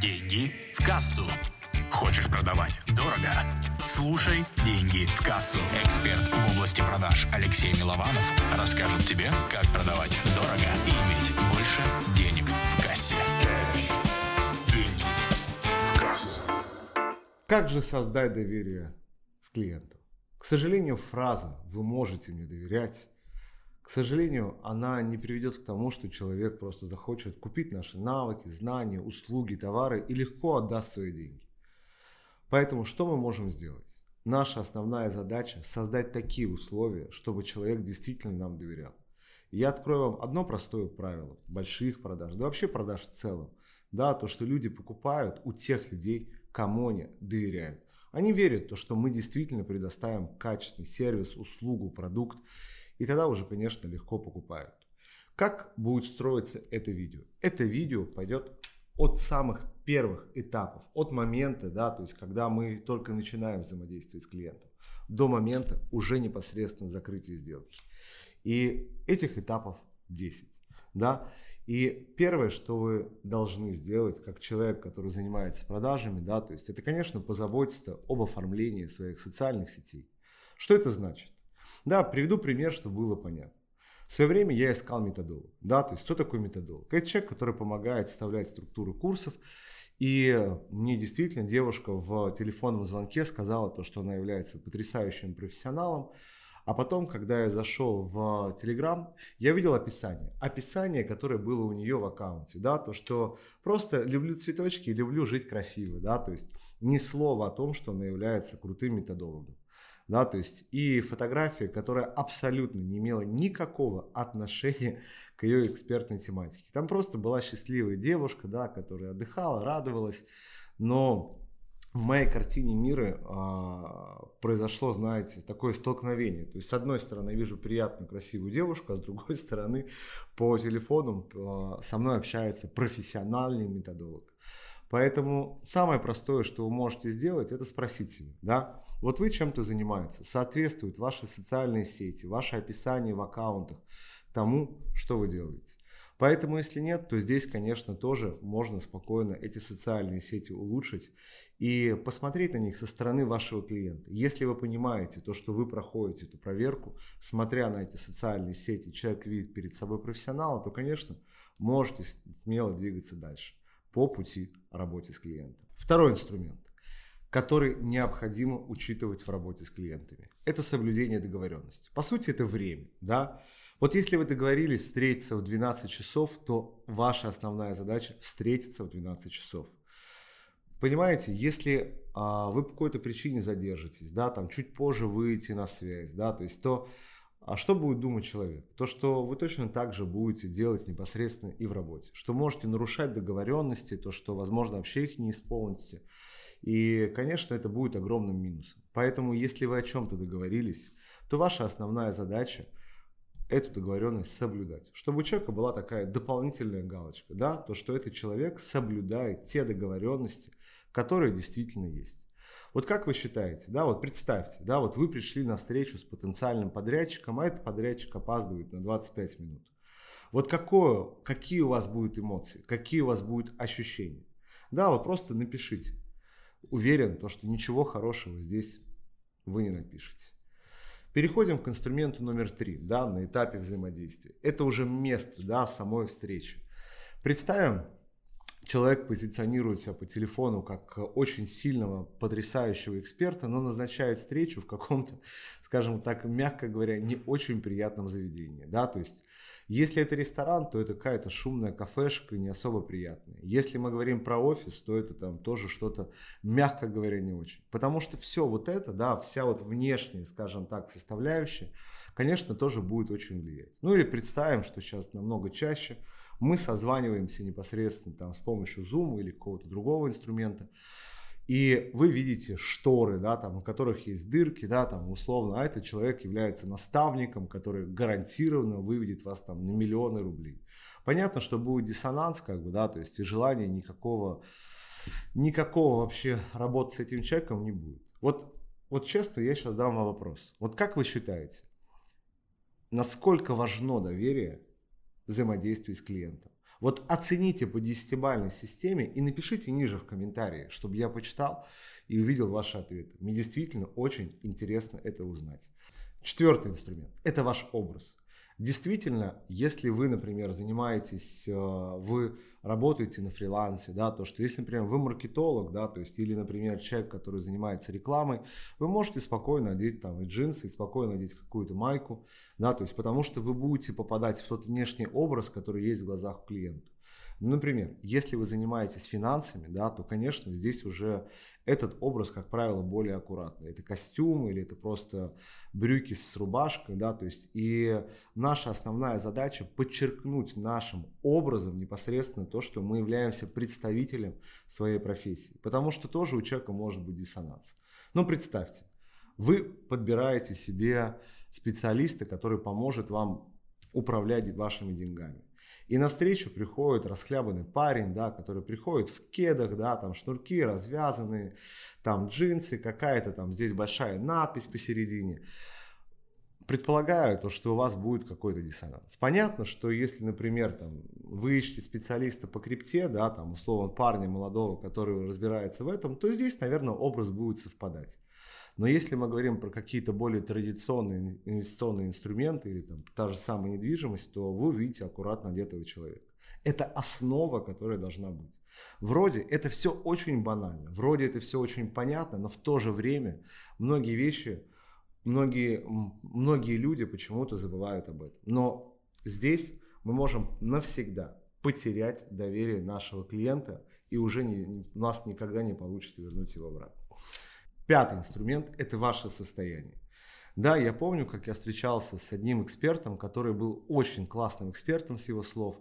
Деньги в кассу. Хочешь продавать дорого? Слушай «Деньги в кассу». Эксперт в области продаж Алексей Милованов расскажет тебе, как продавать дорого и иметь больше денег в кассе. Деньги в кассу. Как же создать доверие с клиентом? К сожалению, фраза «вы можете мне доверять» к сожалению, она не приведет к тому, что человек просто захочет купить наши навыки, знания, услуги, товары и легко отдаст свои деньги. Поэтому что мы можем сделать? Наша основная задача – создать такие условия, чтобы человек действительно нам доверял. Я открою вам одно простое правило больших продаж, да вообще продаж в целом. Да, то, что люди покупают у тех людей, кому они доверяют. Они верят в то, что мы действительно предоставим качественный сервис, услугу, продукт. И тогда уже, конечно, легко покупают. Как будет строиться это видео? Это видео пойдет от самых первых этапов, от момента, да, то есть когда мы только начинаем взаимодействовать с клиентом, до момента уже непосредственно закрытия сделки. И этих этапов 10. Да? И первое, что вы должны сделать, как человек, который занимается продажами, да, то есть это, конечно, позаботиться об оформлении своих социальных сетей. Что это значит? Да, приведу пример, чтобы было понятно. В свое время я искал методолог. Да, то есть кто такой методолог? Это человек, который помогает составлять структуру курсов. И мне действительно девушка в телефонном звонке сказала то, что она является потрясающим профессионалом. А потом, когда я зашел в Телеграм, я видел описание. Описание, которое было у нее в аккаунте. Да, то, что просто люблю цветочки и люблю жить красиво. Да, то есть ни слова о том, что она является крутым методологом да, то есть и фотография, которая абсолютно не имела никакого отношения к ее экспертной тематике. Там просто была счастливая девушка, да, которая отдыхала, радовалась, но в моей картине мира а, произошло, знаете, такое столкновение. То есть, с одной стороны, я вижу приятную, красивую девушку, а с другой стороны, по телефону а, со мной общается профессиональный методолог. Поэтому самое простое, что вы можете сделать, это спросить себя, да, вот вы чем-то занимаетесь, соответствуют ваши социальные сети, ваше описание в аккаунтах тому, что вы делаете. Поэтому, если нет, то здесь, конечно, тоже можно спокойно эти социальные сети улучшить и посмотреть на них со стороны вашего клиента. Если вы понимаете то, что вы проходите эту проверку, смотря на эти социальные сети, человек видит перед собой профессионала, то, конечно, можете смело двигаться дальше по пути работы с клиентом. Второй инструмент который необходимо учитывать в работе с клиентами. Это соблюдение договоренности. По сути, это время. Да? Вот если вы договорились встретиться в 12 часов, то ваша основная задача встретиться в 12 часов. Понимаете, если а, вы по какой-то причине задержитесь, да, там чуть позже выйти на связь, да, то есть то, а что будет думать человек? То, что вы точно так же будете делать непосредственно и в работе. Что можете нарушать договоренности, то, что, возможно, вообще их не исполните. И, конечно, это будет огромным минусом. Поэтому, если вы о чем-то договорились, то ваша основная задача эту договоренность соблюдать. Чтобы у человека была такая дополнительная галочка, да, то, что этот человек соблюдает те договоренности, которые действительно есть. Вот как вы считаете, да, вот представьте, да, вот вы пришли на встречу с потенциальным подрядчиком, а этот подрядчик опаздывает на 25 минут. Вот какое, какие у вас будут эмоции, какие у вас будут ощущения? Да, вот просто напишите уверен, то, что ничего хорошего здесь вы не напишете. Переходим к инструменту номер три, да, на этапе взаимодействия. Это уже место, да, самой встречи. Представим, человек позиционирует себя по телефону как очень сильного, потрясающего эксперта, но назначает встречу в каком-то, скажем так, мягко говоря, не очень приятном заведении, да, то есть если это ресторан, то это какая-то шумная кафешка, не особо приятная. Если мы говорим про офис, то это там тоже что-то, мягко говоря, не очень. Потому что все вот это, да, вся вот внешняя, скажем так, составляющая, конечно, тоже будет очень влиять. Ну или представим, что сейчас намного чаще мы созваниваемся непосредственно там с помощью Zoom или какого-то другого инструмента. И вы видите шторы, да, там, у которых есть дырки, да, там, условно, а этот человек является наставником, который гарантированно выведет вас там на миллионы рублей. Понятно, что будет диссонанс, как бы, да, то есть и желания никакого, никакого вообще работы с этим человеком не будет. Вот, вот честно, я сейчас дам вам вопрос. Вот как вы считаете, насколько важно доверие взаимодействия с клиентом? Вот оцените по десятибальной системе и напишите ниже в комментарии, чтобы я почитал и увидел ваши ответы. Мне действительно очень интересно это узнать. Четвертый инструмент – это ваш образ. Действительно, если вы, например, занимаетесь, э, вы работаете на фрилансе, да, то что если, например, вы маркетолог, да, то есть или, например, человек, который занимается рекламой, вы можете спокойно одеть там и джинсы, и спокойно одеть какую-то майку, да, то есть потому что вы будете попадать в тот внешний образ, который есть в глазах клиента. Ну, например, если вы занимаетесь финансами, да, то, конечно, здесь уже этот образ, как правило, более аккуратный. Это костюм или это просто брюки с рубашкой, да, то есть и наша основная задача подчеркнуть нашим образом непосредственно то, что мы являемся представителем своей профессии, потому что тоже у человека может быть диссонанс. Но представьте, вы подбираете себе специалиста, который поможет вам управлять вашими деньгами. И навстречу приходит расхлябанный парень, да, который приходит в кедах, да, там шнурки развязанные, там джинсы, какая-то там здесь большая надпись посередине. Предполагаю, то, что у вас будет какой-то диссонанс. Понятно, что если, например, там, вы ищете специалиста по крипте, да, там, условно, парня молодого, который разбирается в этом, то здесь, наверное, образ будет совпадать. Но если мы говорим про какие-то более традиционные инвестиционные инструменты или там та же самая недвижимость, то вы увидите аккуратно одетого человека. Это основа, которая должна быть. Вроде это все очень банально, вроде это все очень понятно, но в то же время многие вещи, многие, многие люди почему-то забывают об этом. Но здесь мы можем навсегда потерять доверие нашего клиента и уже не, у нас никогда не получится вернуть его обратно. Пятый инструмент – это ваше состояние. Да, я помню, как я встречался с одним экспертом, который был очень классным экспертом с его слов,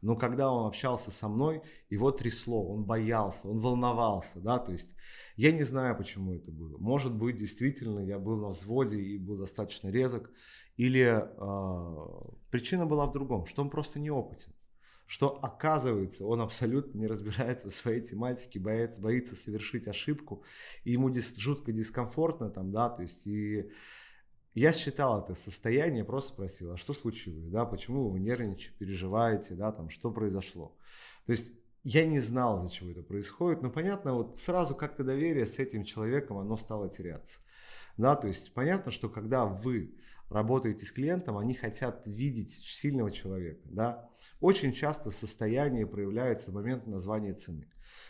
но когда он общался со мной, его трясло, он боялся, он волновался, да, то есть я не знаю, почему это было. Может быть, действительно, я был на взводе и был достаточно резок, или э, причина была в другом, что он просто неопытен что оказывается он абсолютно не разбирается в своей тематике, боится, боится совершить ошибку, и ему дис, жутко дискомфортно там, да, то есть и я считал это состояние, просто спросил, а что случилось, да, почему вы нервничаете, переживаете, да, там, что произошло. То есть я не знал, из-за чего это происходит, но понятно, вот сразу как-то доверие с этим человеком, оно стало теряться. Да, то есть понятно, что когда вы работаете с клиентом, они хотят видеть сильного человека. Да? Очень часто состояние проявляется в момент названия цены.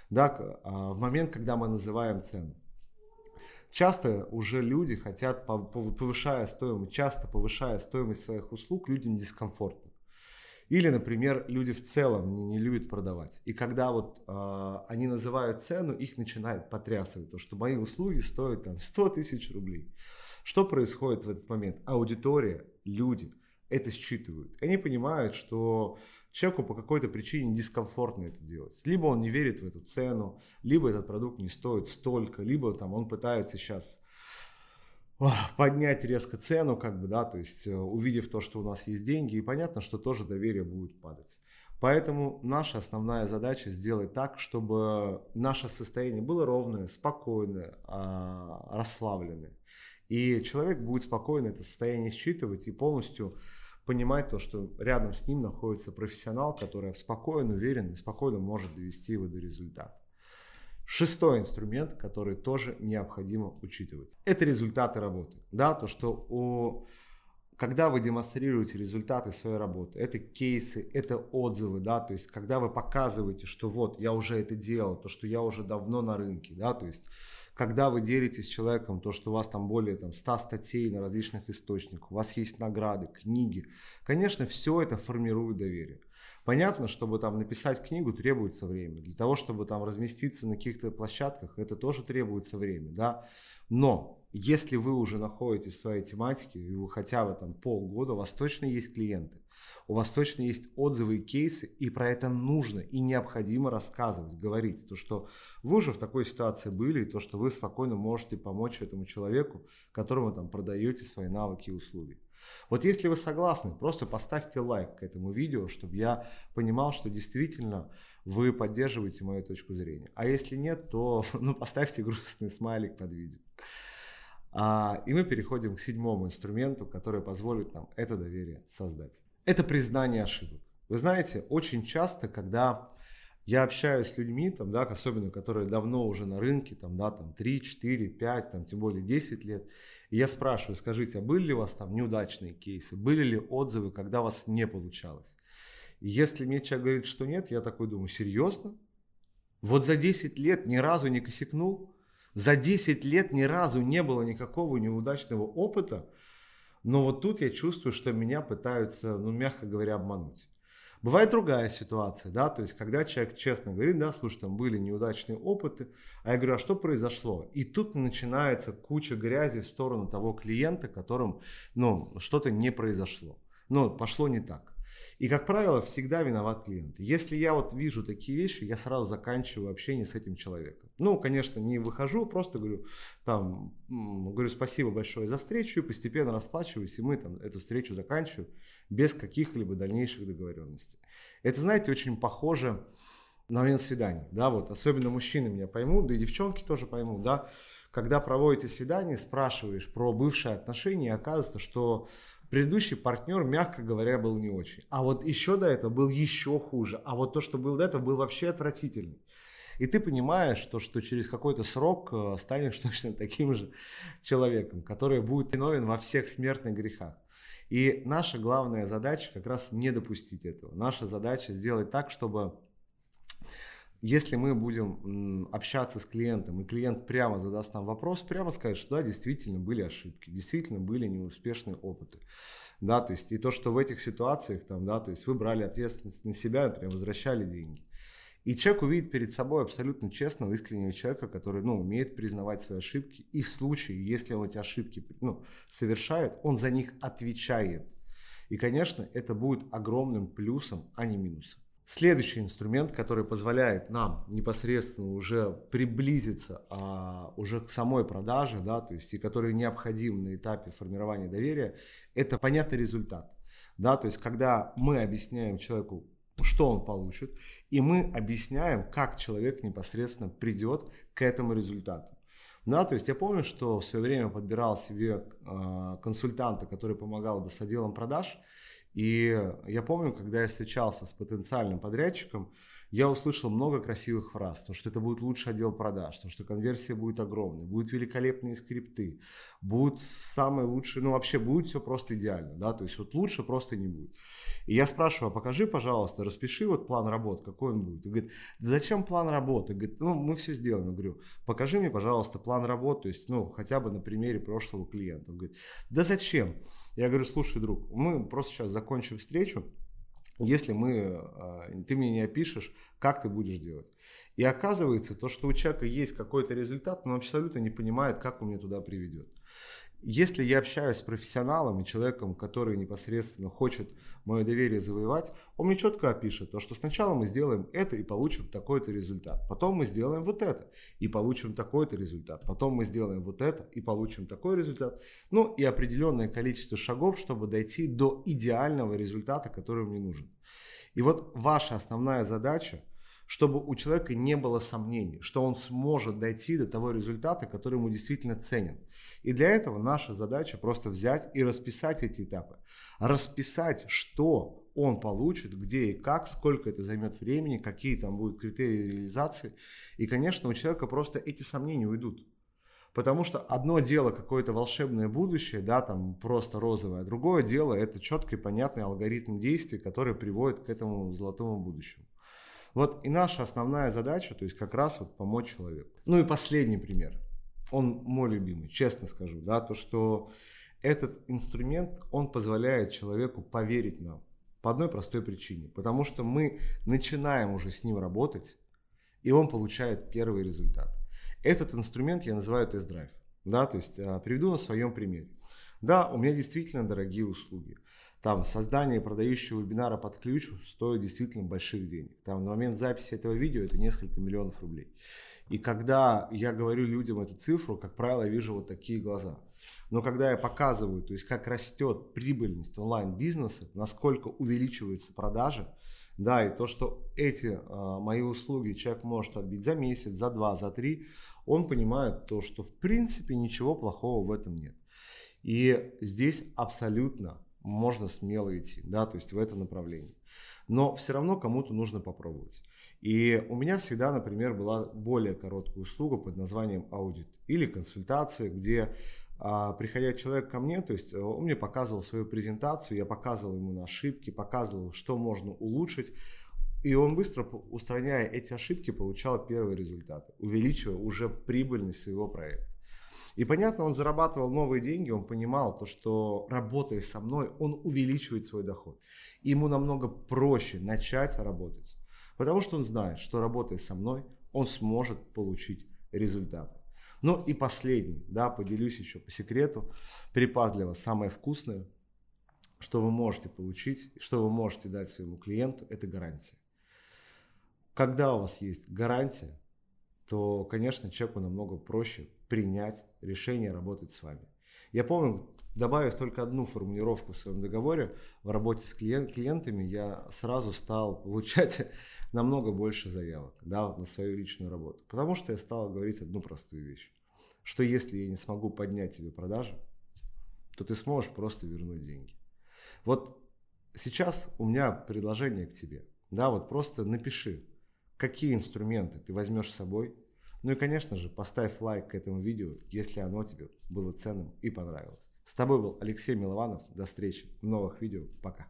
Да, в момент, когда мы называем цену. Часто уже люди хотят, повышая стоимость, часто повышая стоимость своих услуг, людям дискомфортно. Или, например, люди в целом не, не любят продавать. И когда вот э, они называют цену, их начинает потрясывать, то, что мои услуги стоят там 100 тысяч рублей. Что происходит в этот момент? Аудитория, люди это считывают. Они понимают, что человеку по какой-то причине дискомфортно это делать. Либо он не верит в эту цену, либо этот продукт не стоит столько, либо там он пытается сейчас поднять резко цену, как бы, да, то есть э, увидев то, что у нас есть деньги, и понятно, что тоже доверие будет падать. Поэтому наша основная задача сделать так, чтобы наше состояние было ровное, спокойное, а, расслабленное. И человек будет спокойно это состояние считывать и полностью понимать то, что рядом с ним находится профессионал, который спокоен, уверен и спокойно может довести его до результата. Шестой инструмент, который тоже необходимо учитывать, это результаты работы. Да, то, что у когда вы демонстрируете результаты своей работы, это кейсы, это отзывы, да, то есть когда вы показываете, что вот я уже это делал, то, что я уже давно на рынке, да, то есть когда вы делитесь с человеком, то, что у вас там более там, 100 статей на различных источниках, у вас есть награды, книги, конечно, все это формирует доверие. Понятно, чтобы там написать книгу требуется время. Для того, чтобы там разместиться на каких-то площадках, это тоже требуется время, да. Но если вы уже находитесь в своей тематике, и вы хотя бы там полгода, у вас точно есть клиенты у вас точно есть отзывы и кейсы, и про это нужно и необходимо рассказывать, говорить. То, что вы уже в такой ситуации были, и то, что вы спокойно можете помочь этому человеку, которому там продаете свои навыки и услуги. Вот если вы согласны, просто поставьте лайк к этому видео, чтобы я понимал, что действительно вы поддерживаете мою точку зрения. А если нет, то ну, поставьте грустный смайлик под видео. А, и мы переходим к седьмому инструменту, который позволит нам это доверие создать. Это признание ошибок. Вы знаете, очень часто, когда я общаюсь с людьми, там, да, особенно которые давно уже на рынке, там, да, там 3, 4, 5, там, тем более 10 лет, и я спрашиваю, скажите, а были ли у вас там неудачные кейсы, были ли отзывы, когда у вас не получалось? И если мне человек говорит, что нет, я такой думаю, серьезно? Вот за 10 лет ни разу не косякнул? За 10 лет ни разу не было никакого неудачного опыта? Но вот тут я чувствую, что меня пытаются, ну, мягко говоря, обмануть. Бывает другая ситуация, да, то есть когда человек честно говорит, да, слушай, там были неудачные опыты, а я говорю, а что произошло? И тут начинается куча грязи в сторону того клиента, которым, ну, что-то не произошло, ну, пошло не так. И, как правило, всегда виноват клиент. Если я вот вижу такие вещи, я сразу заканчиваю общение с этим человеком. Ну, конечно, не выхожу, просто говорю, там, говорю спасибо большое за встречу, и постепенно расплачиваюсь, и мы там эту встречу заканчиваем без каких-либо дальнейших договоренностей. Это, знаете, очень похоже на момент свидания, да, вот, особенно мужчины меня поймут, да и девчонки тоже поймут, да, когда проводите свидание, спрашиваешь про бывшие отношения, и оказывается, что предыдущий партнер, мягко говоря, был не очень. А вот еще до этого был еще хуже. А вот то, что был до этого, был вообще отвратительный. И ты понимаешь, что, что через какой-то срок э, станешь точно таким же человеком, который будет виновен во всех смертных грехах. И наша главная задача как раз не допустить этого. Наша задача сделать так, чтобы если мы будем общаться с клиентом, и клиент прямо задаст нам вопрос, прямо сказать, что да, действительно были ошибки, действительно были неуспешные опыты. Да, то есть и то, что в этих ситуациях, там, да, то есть вы брали ответственность на себя, например, возвращали деньги. И человек увидит перед собой абсолютно честного, искреннего человека, который ну, умеет признавать свои ошибки. И в случае, если он эти ошибки ну, совершает, он за них отвечает. И, конечно, это будет огромным плюсом, а не минусом. Следующий инструмент, который позволяет нам непосредственно уже приблизиться а, уже к самой продаже, да, то есть и который необходим на этапе формирования доверия, это понятный результат. Да, то есть когда мы объясняем человеку, что он получит, и мы объясняем, как человек непосредственно придет к этому результату. Да, то есть я помню, что в свое время подбирал себе э, консультанта, который помогал бы с отделом продаж, и я помню, когда я встречался с потенциальным подрядчиком, я услышал много красивых фраз, то, что это будет лучший отдел продаж, то, что конверсия будет огромной, будут великолепные скрипты, будут самые лучшие, ну вообще будет все просто идеально, да, то есть вот лучше просто не будет. И я спрашиваю, а покажи, пожалуйста, распиши вот план работ, какой он будет. И говорит, да зачем план работы? Говорит, ну мы все сделаем. Я говорю, покажи мне, пожалуйста, план работы, то есть, ну хотя бы на примере прошлого клиента. Он говорит, да зачем? Я говорю, слушай, друг, мы просто сейчас закончим встречу, если мы, а, ты мне не опишешь, как ты будешь делать. И оказывается, то, что у человека есть какой-то результат, но он абсолютно не понимает, как он меня туда приведет. Если я общаюсь с профессионалом и человеком, который непосредственно хочет мое доверие завоевать, он мне четко опишет то, что сначала мы сделаем это и получим такой-то результат. Потом мы сделаем вот это и получим такой-то результат. Потом мы сделаем вот это и получим такой результат. Ну и определенное количество шагов, чтобы дойти до идеального результата, который мне нужен. И вот ваша основная задача – чтобы у человека не было сомнений, что он сможет дойти до того результата, который ему действительно ценен. И для этого наша задача просто взять и расписать эти этапы. Расписать, что он получит, где и как, сколько это займет времени, какие там будут критерии реализации. И, конечно, у человека просто эти сомнения уйдут. Потому что одно дело какое-то волшебное будущее, да, там просто розовое, а другое дело это четкий понятный алгоритм действий, который приводит к этому золотому будущему. Вот и наша основная задача, то есть как раз вот помочь человеку. Ну и последний пример. Он мой любимый, честно скажу, да, то, что этот инструмент, он позволяет человеку поверить нам. По одной простой причине. Потому что мы начинаем уже с ним работать, и он получает первый результат. Этот инструмент я называю тест-драйв. Да, то есть а, приведу на своем примере. Да, у меня действительно дорогие услуги. Там создание продающего вебинара под ключ стоит действительно больших денег. Там на момент записи этого видео это несколько миллионов рублей. И когда я говорю людям эту цифру, как правило, я вижу вот такие глаза. Но когда я показываю, то есть как растет прибыльность онлайн-бизнеса, насколько увеличиваются продажи, да, и то, что эти э, мои услуги человек может отбить за месяц, за два, за три, он понимает то, что в принципе ничего плохого в этом нет. И здесь абсолютно можно смело идти, да, то есть в это направление. Но все равно кому-то нужно попробовать. И у меня всегда, например, была более короткая услуга под названием аудит или консультация, где а, приходя человек ко мне, то есть э, он мне показывал свою презентацию, я показывал ему на ошибки, показывал, что можно улучшить, и он быстро, устраняя эти ошибки, получал первые результаты, увеличивая уже прибыльность своего проекта. И понятно, он зарабатывал новые деньги, он понимал то, что работая со мной, он увеличивает свой доход. И ему намного проще начать работать, потому что он знает, что работая со мной, он сможет получить результаты. Ну и последний, да, поделюсь еще по секрету, припас для вас самое вкусное, что вы можете получить, что вы можете дать своему клиенту, это гарантия. Когда у вас есть гарантия, то, конечно, человеку намного проще принять решение работать с вами. Я помню, добавив только одну формулировку в своем договоре, в работе с клиент, клиентами я сразу стал получать намного больше заявок да, на свою личную работу. Потому что я стал говорить одну простую вещь, что если я не смогу поднять тебе продажи, то ты сможешь просто вернуть деньги. Вот сейчас у меня предложение к тебе. Да, вот просто напиши, какие инструменты ты возьмешь с собой, ну и, конечно же, поставь лайк к этому видео, если оно тебе было ценным и понравилось. С тобой был Алексей Милованов. До встречи в новых видео. Пока.